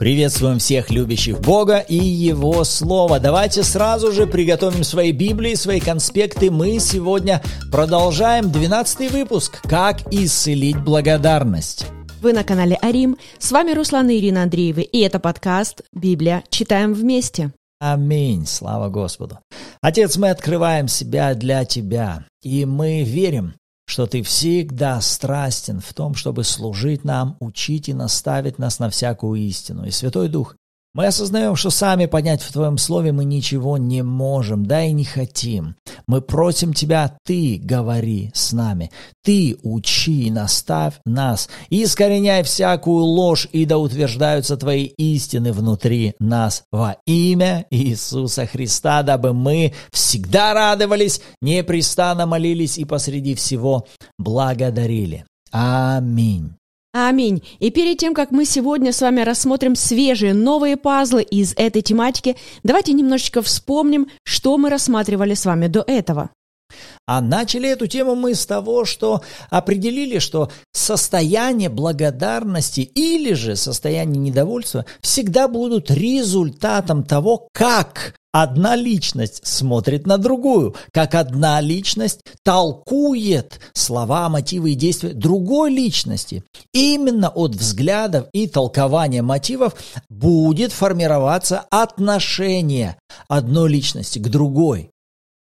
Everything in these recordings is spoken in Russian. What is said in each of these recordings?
Приветствуем всех любящих Бога и Его Слово. Давайте сразу же приготовим свои Библии, свои конспекты. Мы сегодня продолжаем 12 выпуск «Как исцелить благодарность». Вы на канале Арим. С вами Руслан и Ирина Андреевы. И это подкаст «Библия. Читаем вместе». Аминь. Слава Господу. Отец, мы открываем себя для Тебя. И мы верим, что Ты всегда страстен в том, чтобы служить нам, учить и наставить нас на всякую истину. И Святой Дух, мы осознаем, что сами понять в Твоем Слове мы ничего не можем, да и не хотим. Мы просим Тебя, Ты говори с нами, Ты учи и наставь нас, искореняй всякую ложь, и да утверждаются Твои истины внутри нас во имя Иисуса Христа, дабы мы всегда радовались, непрестанно молились и посреди всего благодарили. Аминь. Аминь. И перед тем, как мы сегодня с вами рассмотрим свежие новые пазлы из этой тематики, давайте немножечко вспомним, что мы рассматривали с вами до этого. А начали эту тему мы с того, что определили, что состояние благодарности или же состояние недовольства всегда будут результатом того, как одна личность смотрит на другую, как одна личность толкует слова, мотивы и действия другой личности. Именно от взглядов и толкования мотивов будет формироваться отношение одной личности к другой.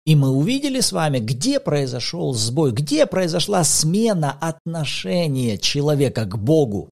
И мы увидели с вами, где произошел сбой, где произошла смена отношения человека к Богу,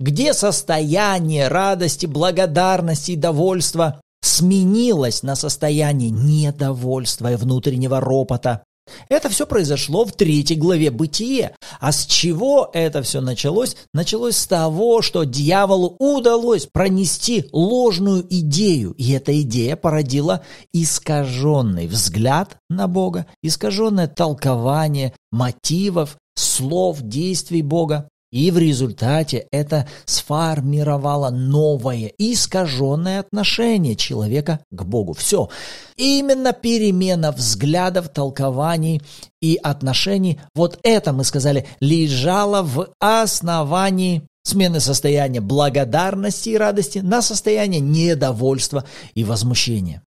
где состояние радости, благодарности и довольства сменилось на состояние недовольства и внутреннего ропота. Это все произошло в третьей главе Бытие. А с чего это все началось? Началось с того, что дьяволу удалось пронести ложную идею. И эта идея породила искаженный взгляд на Бога, искаженное толкование мотивов, слов, действий Бога. И в результате это сформировало новое, искаженное отношение человека к Богу. Все. Именно перемена взглядов, толкований и отношений, вот это, мы сказали, лежало в основании смены состояния благодарности и радости на состояние недовольства и возмущения.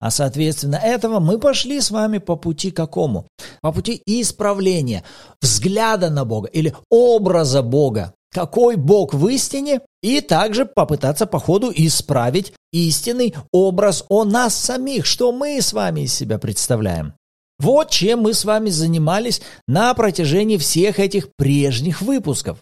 А соответственно этого мы пошли с вами по пути какому? По пути исправления взгляда на Бога или образа Бога. Какой Бог в истине? И также попытаться по ходу исправить истинный образ о нас самих, что мы с вами из себя представляем. Вот чем мы с вами занимались на протяжении всех этих прежних выпусков.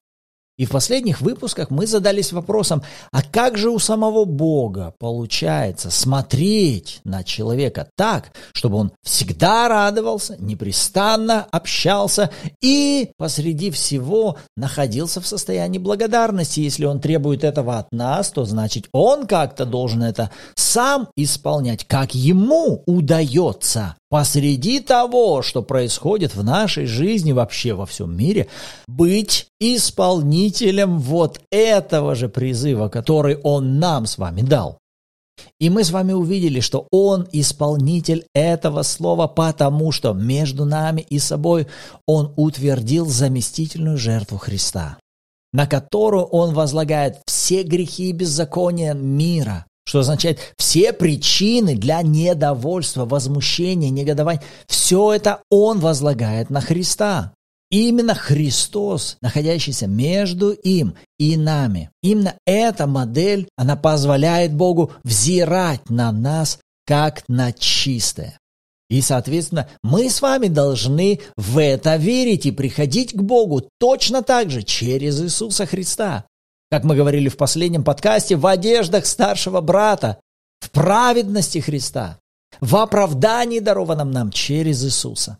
И в последних выпусках мы задались вопросом, а как же у самого Бога получается смотреть на человека так, чтобы он всегда радовался, непрестанно общался и посреди всего находился в состоянии благодарности. Если он требует этого от нас, то значит он как-то должен это сам исполнять, как ему удается посреди того, что происходит в нашей жизни вообще во всем мире, быть исполнителем вот этого же призыва, который Он нам с вами дал. И мы с вами увидели, что Он исполнитель этого слова, потому что между нами и собой Он утвердил заместительную жертву Христа, на которую Он возлагает все грехи и беззакония мира, что означает все причины для недовольства, возмущения, негодования, все это Он возлагает на Христа. Именно Христос, находящийся между им и нами. Именно эта модель, она позволяет Богу взирать на нас как на чистое. И, соответственно, мы с вами должны в это верить и приходить к Богу точно так же через Иисуса Христа. Как мы говорили в последнем подкасте, в одеждах старшего брата, в праведности Христа, в оправдании, дарованном нам через Иисуса.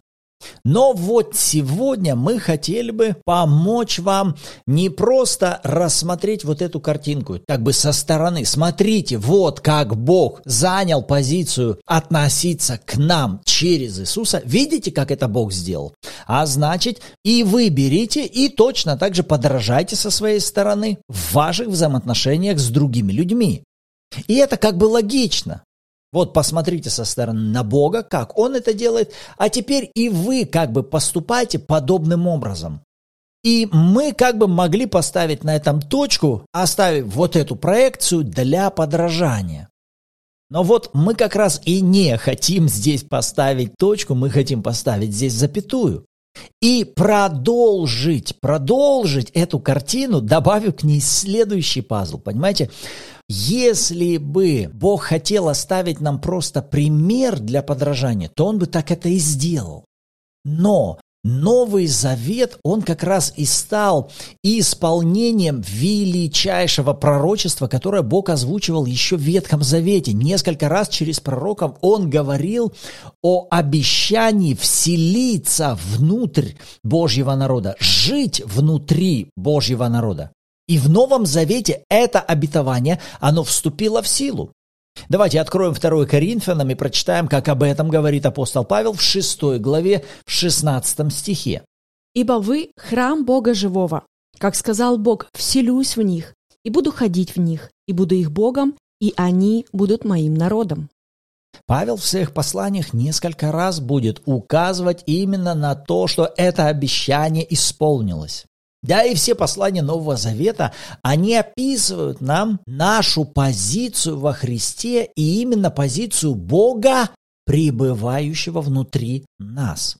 Но вот сегодня мы хотели бы помочь вам не просто рассмотреть вот эту картинку, как бы со стороны. Смотрите, вот как Бог занял позицию относиться к нам через Иисуса. Видите, как это Бог сделал? А значит, и вы берите и точно так же подражайте со своей стороны в ваших взаимоотношениях с другими людьми. И это как бы логично. Вот посмотрите со стороны на Бога, как Он это делает, а теперь и вы как бы поступайте подобным образом. И мы как бы могли поставить на этом точку, оставив вот эту проекцию для подражания. Но вот мы как раз и не хотим здесь поставить точку, мы хотим поставить здесь запятую. И продолжить, продолжить эту картину, добавив к ней следующий пазл. Понимаете, если бы Бог хотел оставить нам просто пример для подражания, то Он бы так это и сделал. Но Новый Завет, он как раз и стал исполнением величайшего пророчества, которое Бог озвучивал еще в Ветхом Завете. Несколько раз через пророков он говорил о обещании вселиться внутрь Божьего народа, жить внутри Божьего народа. И в Новом Завете это обетование, оно вступило в силу. Давайте откроем 2 Коринфянам и прочитаем, как об этом говорит апостол Павел в 6 главе, в 16 стихе. «Ибо вы – храм Бога живого. Как сказал Бог, вселюсь в них, и буду ходить в них, и буду их Богом, и они будут моим народом». Павел в своих посланиях несколько раз будет указывать именно на то, что это обещание исполнилось. Да, и все послания Нового Завета, они описывают нам нашу позицию во Христе и именно позицию Бога, пребывающего внутри нас.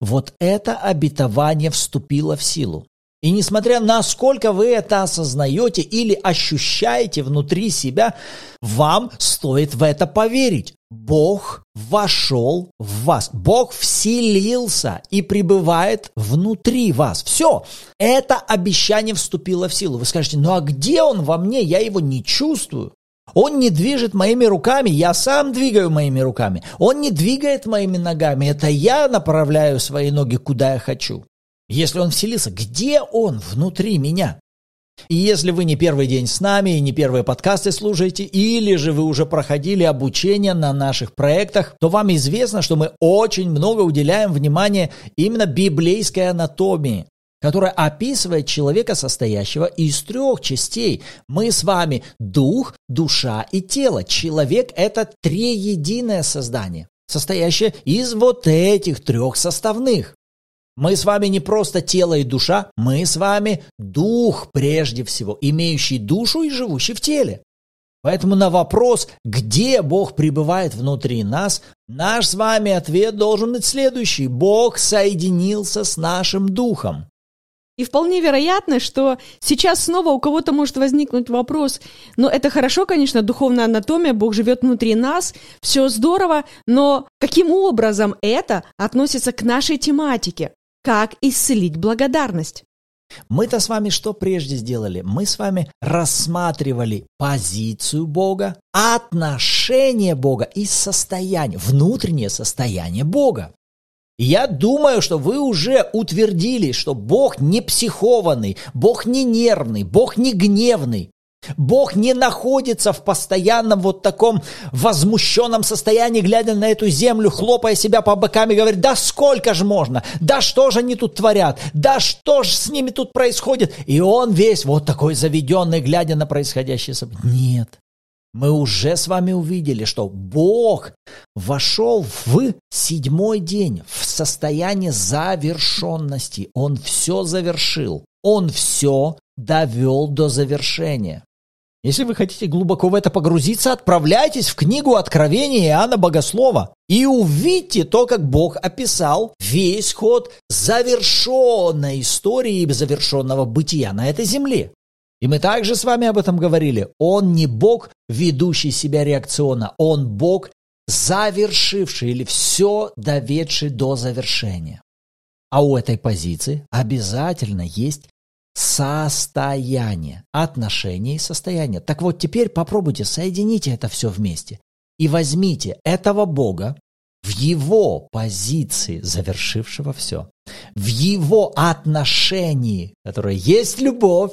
Вот это обетование вступило в силу. И несмотря на сколько вы это осознаете или ощущаете внутри себя, вам стоит в это поверить. Бог вошел в вас. Бог вселился и пребывает внутри вас. Все. Это обещание вступило в силу. Вы скажете, ну а где он во мне? Я его не чувствую. Он не движет моими руками, я сам двигаю моими руками. Он не двигает моими ногами, это я направляю свои ноги, куда я хочу. Если он вселился, где он внутри меня? И если вы не первый день с нами и не первые подкасты слушаете, или же вы уже проходили обучение на наших проектах, то вам известно, что мы очень много уделяем внимания именно библейской анатомии которая описывает человека, состоящего из трех частей. Мы с вами дух, душа и тело. Человек – это триединое создание, состоящее из вот этих трех составных. Мы с вами не просто тело и душа, мы с вами дух прежде всего, имеющий душу и живущий в теле. Поэтому на вопрос, где Бог пребывает внутри нас, наш с вами ответ должен быть следующий. Бог соединился с нашим духом. И вполне вероятно, что сейчас снова у кого-то может возникнуть вопрос, но это хорошо, конечно, духовная анатомия, Бог живет внутри нас, все здорово, но каким образом это относится к нашей тематике? Как исцелить благодарность? Мы-то с вами что прежде сделали? Мы с вами рассматривали позицию Бога, отношение Бога и состояние, внутреннее состояние Бога. я думаю, что вы уже утвердили, что Бог не психованный, Бог не нервный, Бог не гневный, Бог не находится в постоянном вот таком возмущенном состоянии, глядя на эту землю, хлопая себя по бокам и говорит, да сколько же можно, да что же они тут творят, да что же с ними тут происходит. И он весь вот такой заведенный, глядя на происходящее событие. Нет, мы уже с вами увидели, что Бог вошел в седьмой день в состояние завершенности. Он все завершил. Он все довел до завершения. Если вы хотите глубоко в это погрузиться, отправляйтесь в книгу Откровения Иоанна Богослова и увидите то, как Бог описал весь ход завершенной истории и завершенного бытия на этой земле. И мы также с вами об этом говорили. Он не Бог, ведущий себя реакционно, он Бог, завершивший или все доведший до завершения. А у этой позиции обязательно есть состояние, отношения и состояние. Так вот, теперь попробуйте, соедините это все вместе и возьмите этого Бога в его позиции, завершившего все, в его отношении, которое есть любовь,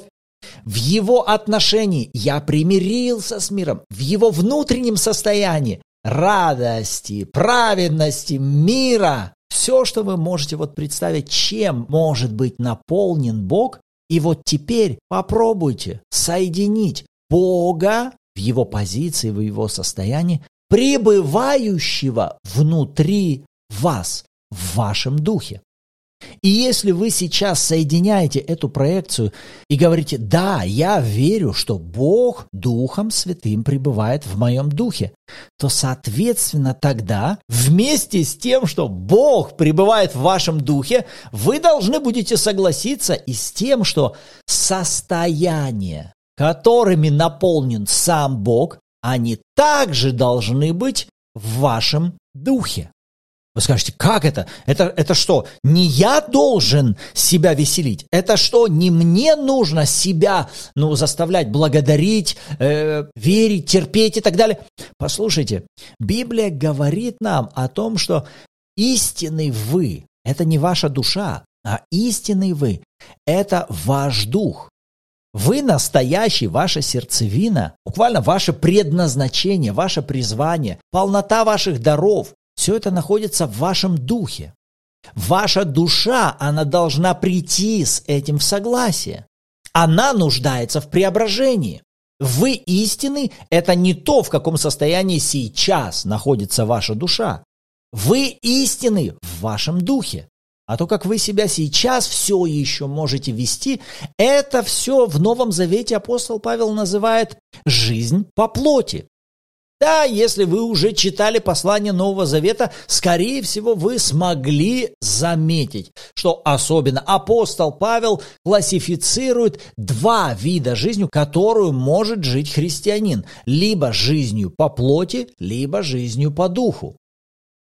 в его отношении я примирился с миром, в его внутреннем состоянии радости, праведности, мира, все, что вы можете вот представить, чем может быть наполнен Бог, и вот теперь попробуйте соединить Бога в его позиции, в его состоянии, пребывающего внутри вас, в вашем духе. И если вы сейчас соединяете эту проекцию и говорите, да, я верю, что Бог Духом Святым пребывает в моем духе, то, соответственно, тогда вместе с тем, что Бог пребывает в вашем духе, вы должны будете согласиться и с тем, что состояние, которыми наполнен сам Бог, они также должны быть в вашем духе. Вы скажете, как это? Это, это что, не я должен себя веселить? Это что, не мне нужно себя ну, заставлять благодарить, э, верить, терпеть и так далее? Послушайте, Библия говорит нам о том, что истинный вы – это не ваша душа, а истинный вы – это ваш дух. Вы настоящий, ваша сердцевина, буквально ваше предназначение, ваше призвание, полнота ваших даров, все это находится в вашем духе. Ваша душа, она должна прийти с этим в согласие. Она нуждается в преображении. Вы истины – это не то, в каком состоянии сейчас находится ваша душа. Вы истины в вашем духе. А то, как вы себя сейчас все еще можете вести, это все в Новом Завете апостол Павел называет «жизнь по плоти». Да, если вы уже читали послание Нового Завета, скорее всего, вы смогли заметить, что особенно апостол Павел классифицирует два вида жизни, которую может жить христианин. Либо жизнью по плоти, либо жизнью по духу.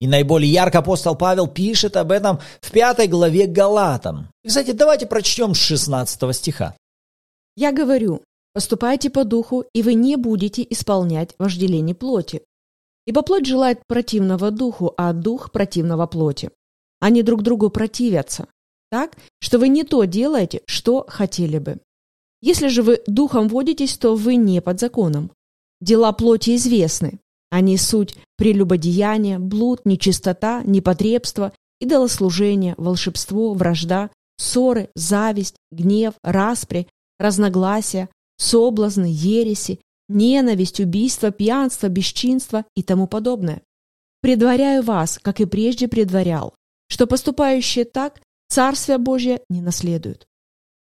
И наиболее ярко апостол Павел пишет об этом в пятой главе Галатам. кстати, давайте прочтем с 16 стиха. «Я говорю, Поступайте по духу, и вы не будете исполнять вожделение плоти. Ибо плоть желает противного духу, а дух противного плоти. Они друг другу противятся, так, что вы не то делаете, что хотели бы. Если же вы духом водитесь, то вы не под законом. Дела плоти известны. Они суть прелюбодеяние, блуд, нечистота, непотребство, идолослужение, волшебство, вражда, ссоры, зависть, гнев, распри, разногласия, соблазны, ереси, ненависть, убийство, пьянство, бесчинство и тому подобное. Предваряю вас, как и прежде предварял, что поступающие так Царствие Божье не наследуют.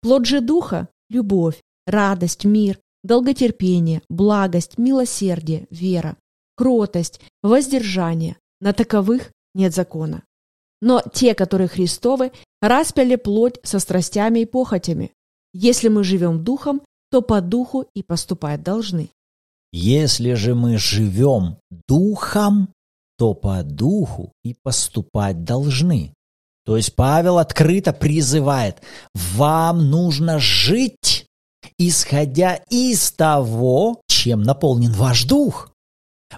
Плод же Духа – любовь, радость, мир, долготерпение, благость, милосердие, вера, кротость, воздержание. На таковых нет закона. Но те, которые Христовы, распяли плоть со страстями и похотями. Если мы живем духом, то по духу и поступать должны. Если же мы живем духом, то по духу и поступать должны. То есть Павел открыто призывает, вам нужно жить, исходя из того, чем наполнен ваш дух.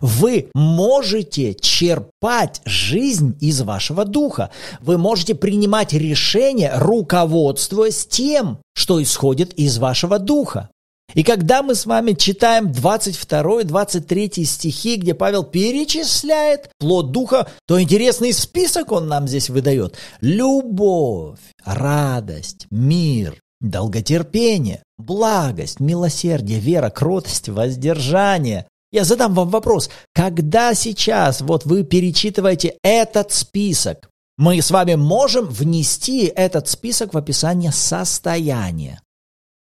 Вы можете черпать жизнь из вашего духа. Вы можете принимать решения, руководствуясь тем, что исходит из вашего духа. И когда мы с вами читаем 22-23 стихи, где Павел перечисляет плод духа, то интересный список он нам здесь выдает. Любовь, радость, мир, долготерпение, благость, милосердие, вера, кротость, воздержание, я задам вам вопрос. Когда сейчас вот вы перечитываете этот список, мы с вами можем внести этот список в описание состояния.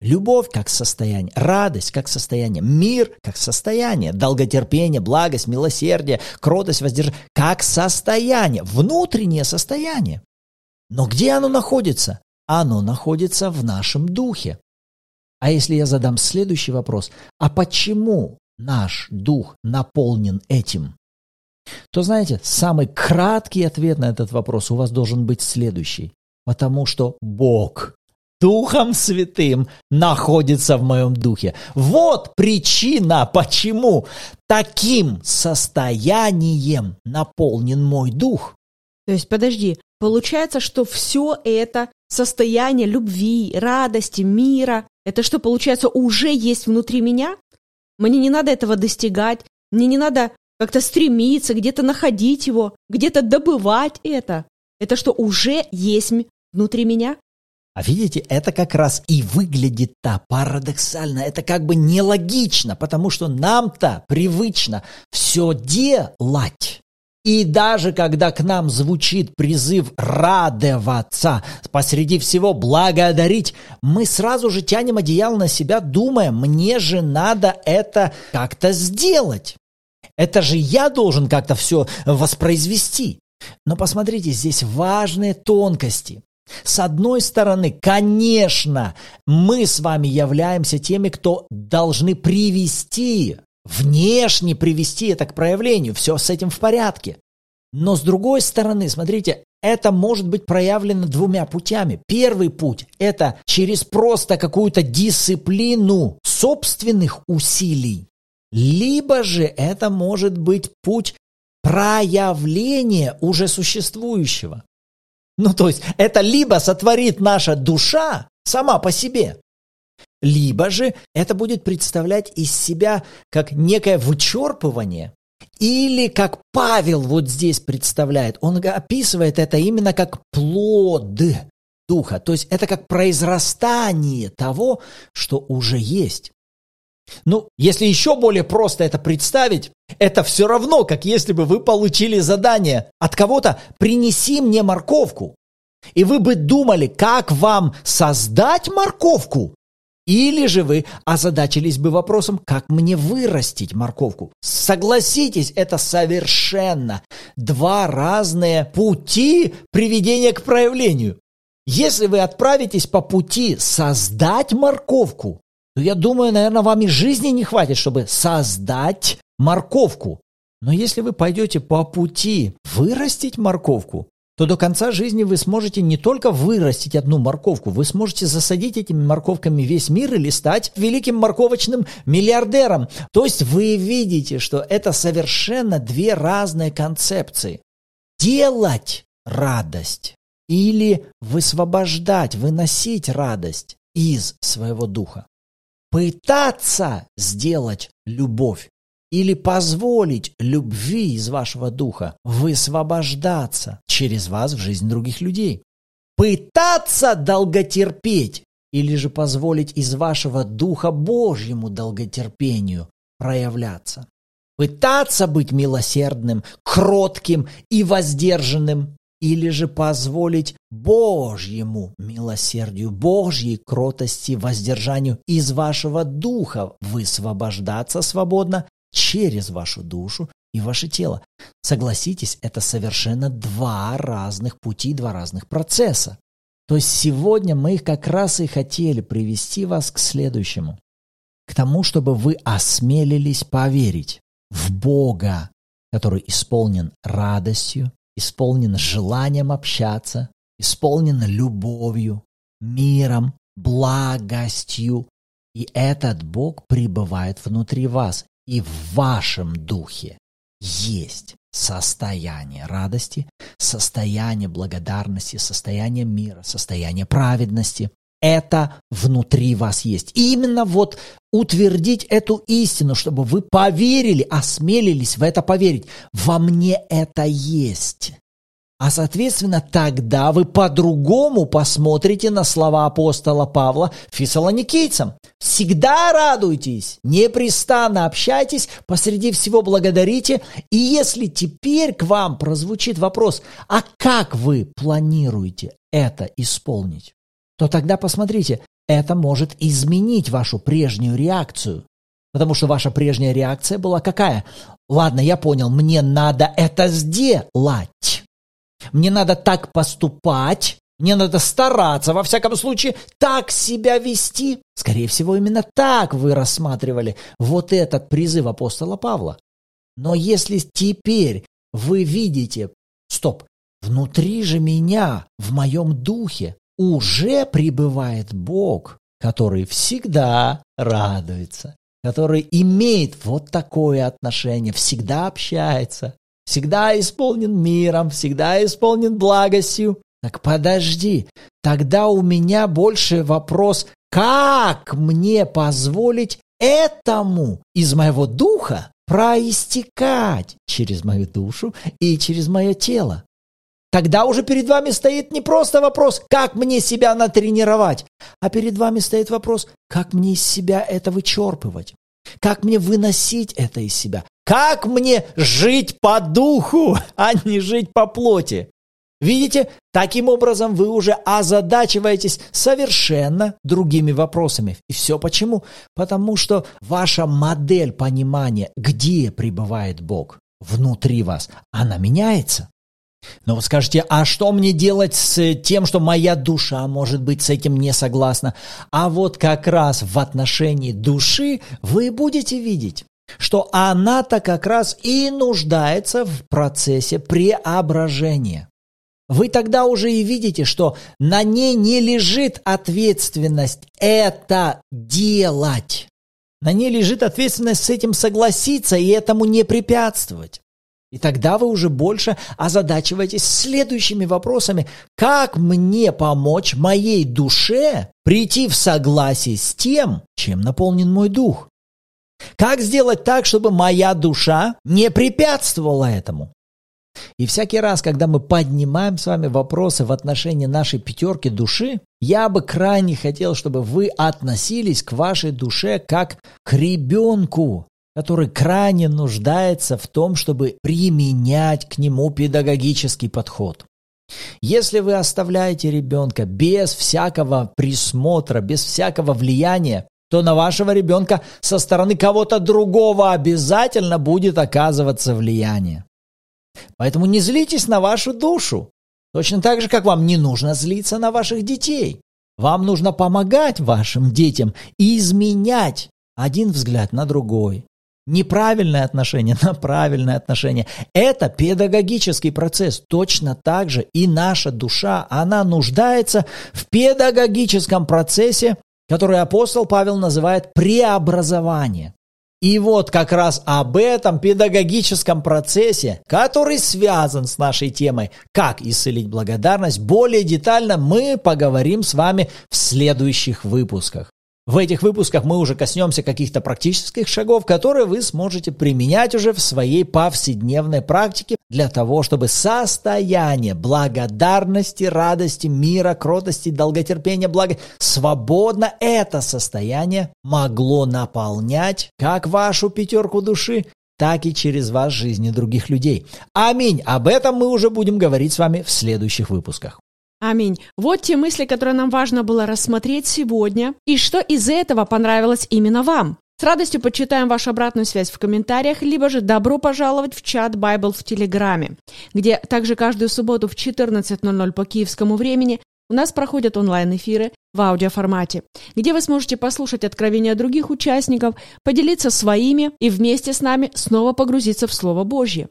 Любовь как состояние, радость как состояние, мир как состояние, долготерпение, благость, милосердие, кротость, воздержание как состояние, внутреннее состояние. Но где оно находится? Оно находится в нашем духе. А если я задам следующий вопрос, а почему наш дух наполнен этим, то, знаете, самый краткий ответ на этот вопрос у вас должен быть следующий. Потому что Бог Духом Святым находится в моем духе. Вот причина, почему таким состоянием наполнен мой дух. То есть, подожди, получается, что все это состояние любви, радости, мира, это что, получается, уже есть внутри меня? Мне не надо этого достигать, мне не надо как-то стремиться, где-то находить его, где-то добывать это. Это что, уже есть внутри меня? А видите, это как раз и выглядит-то парадоксально, это как бы нелогично, потому что нам-то привычно все делать. И даже когда к нам звучит призыв радоваться, посреди всего благодарить, мы сразу же тянем одеяло на себя, думая, мне же надо это как-то сделать. Это же я должен как-то все воспроизвести. Но посмотрите, здесь важные тонкости. С одной стороны, конечно, мы с вами являемся теми, кто должны привести, внешне привести это к проявлению. Все с этим в порядке. Но с другой стороны, смотрите, это может быть проявлено двумя путями. Первый путь – это через просто какую-то дисциплину собственных усилий. Либо же это может быть путь проявления уже существующего. Ну, то есть это либо сотворит наша душа сама по себе, либо же это будет представлять из себя как некое вычерпывание, или как Павел вот здесь представляет, он описывает это именно как плод духа, то есть это как произрастание того, что уже есть. Ну, если еще более просто это представить, это все равно, как если бы вы получили задание от кого-то «принеси мне морковку». И вы бы думали, как вам создать морковку, или же вы озадачились бы вопросом, как мне вырастить морковку. Согласитесь, это совершенно два разные пути приведения к проявлению. Если вы отправитесь по пути создать морковку, то я думаю, наверное, вам и жизни не хватит, чтобы создать морковку. Но если вы пойдете по пути вырастить морковку, то до конца жизни вы сможете не только вырастить одну морковку, вы сможете засадить этими морковками весь мир или стать великим морковочным миллиардером. То есть вы видите, что это совершенно две разные концепции. Делать радость или высвобождать, выносить радость из своего духа пытаться сделать любовь или позволить любви из вашего духа высвобождаться через вас в жизнь других людей. Пытаться долготерпеть или же позволить из вашего духа Божьему долготерпению проявляться. Пытаться быть милосердным, кротким и воздержанным или же позволить Божьему милосердию, Божьей кротости, воздержанию из вашего духа высвобождаться свободно через вашу душу и ваше тело. Согласитесь, это совершенно два разных пути, два разных процесса. То есть сегодня мы как раз и хотели привести вас к следующему. К тому, чтобы вы осмелились поверить в Бога, который исполнен радостью, исполнен желанием общаться, исполнен любовью, миром, благостью. И этот Бог пребывает внутри вас, и в вашем духе есть состояние радости, состояние благодарности, состояние мира, состояние праведности это внутри вас есть. И именно вот утвердить эту истину, чтобы вы поверили, осмелились в это поверить. Во мне это есть. А соответственно, тогда вы по-другому посмотрите на слова апостола Павла фессалоникийцам. Всегда радуйтесь, непрестанно общайтесь, посреди всего благодарите. И если теперь к вам прозвучит вопрос, а как вы планируете это исполнить? то тогда посмотрите, это может изменить вашу прежнюю реакцию. Потому что ваша прежняя реакция была какая? Ладно, я понял, мне надо это сделать. Мне надо так поступать, мне надо стараться, во всяком случае, так себя вести. Скорее всего, именно так вы рассматривали вот этот призыв апостола Павла. Но если теперь вы видите, стоп, внутри же меня, в моем духе, уже пребывает Бог, который всегда радуется, который имеет вот такое отношение, всегда общается, всегда исполнен миром, всегда исполнен благостью. Так подожди, тогда у меня больше вопрос, как мне позволить этому из моего духа проистекать через мою душу и через мое тело? Тогда уже перед вами стоит не просто вопрос, как мне себя натренировать, а перед вами стоит вопрос, как мне из себя это вычерпывать, как мне выносить это из себя, Как мне жить по духу, а не жить по плоти? Видите, таким образом вы уже озадачиваетесь совершенно другими вопросами. И все почему? Потому что ваша модель понимания, где пребывает Бог внутри вас, она меняется. Но вы скажете, а что мне делать с тем, что моя душа, может быть, с этим не согласна? А вот как раз в отношении души вы будете видеть, что она-то как раз и нуждается в процессе преображения вы тогда уже и видите, что на ней не лежит ответственность это делать. На ней лежит ответственность с этим согласиться и этому не препятствовать. И тогда вы уже больше озадачиваетесь следующими вопросами. Как мне помочь моей душе прийти в согласие с тем, чем наполнен мой дух? Как сделать так, чтобы моя душа не препятствовала этому? И всякий раз, когда мы поднимаем с вами вопросы в отношении нашей пятерки души, я бы крайне хотел, чтобы вы относились к вашей душе как к ребенку, который крайне нуждается в том, чтобы применять к нему педагогический подход. Если вы оставляете ребенка без всякого присмотра, без всякого влияния, то на вашего ребенка со стороны кого-то другого обязательно будет оказываться влияние. Поэтому не злитесь на вашу душу. Точно так же, как вам не нужно злиться на ваших детей. Вам нужно помогать вашим детям и изменять один взгляд на другой. Неправильное отношение на правильное отношение. Это педагогический процесс. Точно так же и наша душа, она нуждается в педагогическом процессе, который апостол Павел называет преобразование. И вот как раз об этом педагогическом процессе, который связан с нашей темой «Как исцелить благодарность», более детально мы поговорим с вами в следующих выпусках. В этих выпусках мы уже коснемся каких-то практических шагов, которые вы сможете применять уже в своей повседневной практике для того, чтобы состояние благодарности, радости, мира, кротости, долготерпения, блага свободно это состояние могло наполнять как вашу пятерку души, так и через вас жизни других людей. Аминь. Об этом мы уже будем говорить с вами в следующих выпусках. Аминь. Вот те мысли, которые нам важно было рассмотреть сегодня, и что из этого понравилось именно вам. С радостью почитаем вашу обратную связь в комментариях, либо же добро пожаловать в чат Bible в Телеграме, где также каждую субботу в 14.00 по киевскому времени у нас проходят онлайн-эфиры в аудиоформате, где вы сможете послушать откровения других участников, поделиться своими и вместе с нами снова погрузиться в Слово Божье.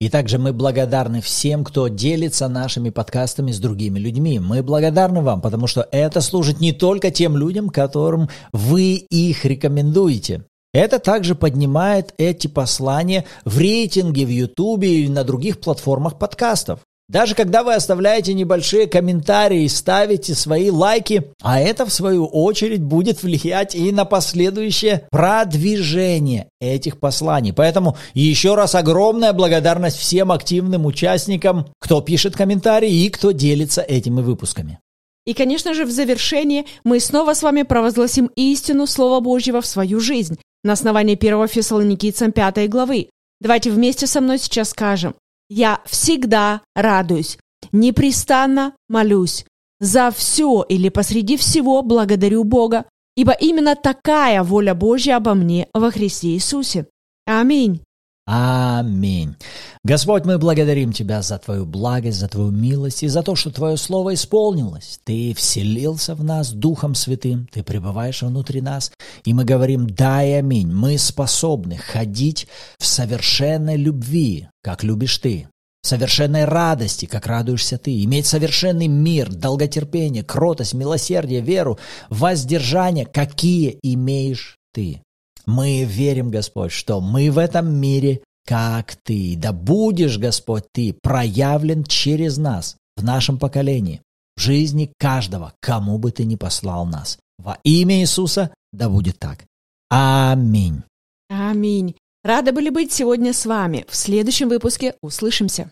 И также мы благодарны всем, кто делится нашими подкастами с другими людьми. Мы благодарны вам, потому что это служит не только тем людям, которым вы их рекомендуете. Это также поднимает эти послания в рейтинге в Ютубе и на других платформах подкастов. Даже когда вы оставляете небольшие комментарии и ставите свои лайки, а это в свою очередь будет влиять и на последующее продвижение этих посланий. Поэтому еще раз огромная благодарность всем активным участникам, кто пишет комментарии и кто делится этими выпусками. И, конечно же, в завершении мы снова с вами провозгласим истину Слова Божьего в свою жизнь на основании 1 Фессалоникийцам 5 главы. Давайте вместе со мной сейчас скажем. Я всегда радуюсь, непрестанно молюсь. За все или посреди всего благодарю Бога, ибо именно такая воля Божья обо мне во Христе Иисусе. Аминь. Аминь. Господь, мы благодарим Тебя за Твою благость, за Твою милость и за то, что Твое Слово исполнилось. Ты вселился в нас Духом Святым, Ты пребываешь внутри нас, и мы говорим «Дай аминь». Мы способны ходить в совершенной любви, как любишь Ты, совершенной радости, как радуешься Ты, иметь совершенный мир, долготерпение, кротость, милосердие, веру, воздержание, какие имеешь Ты. Мы верим, Господь, что мы в этом мире, как Ты. Да будешь, Господь, Ты проявлен через нас в нашем поколении, в жизни каждого, кому бы Ты ни послал нас. Во имя Иисуса да будет так. Аминь. Аминь. Рады были быть сегодня с вами. В следующем выпуске услышимся.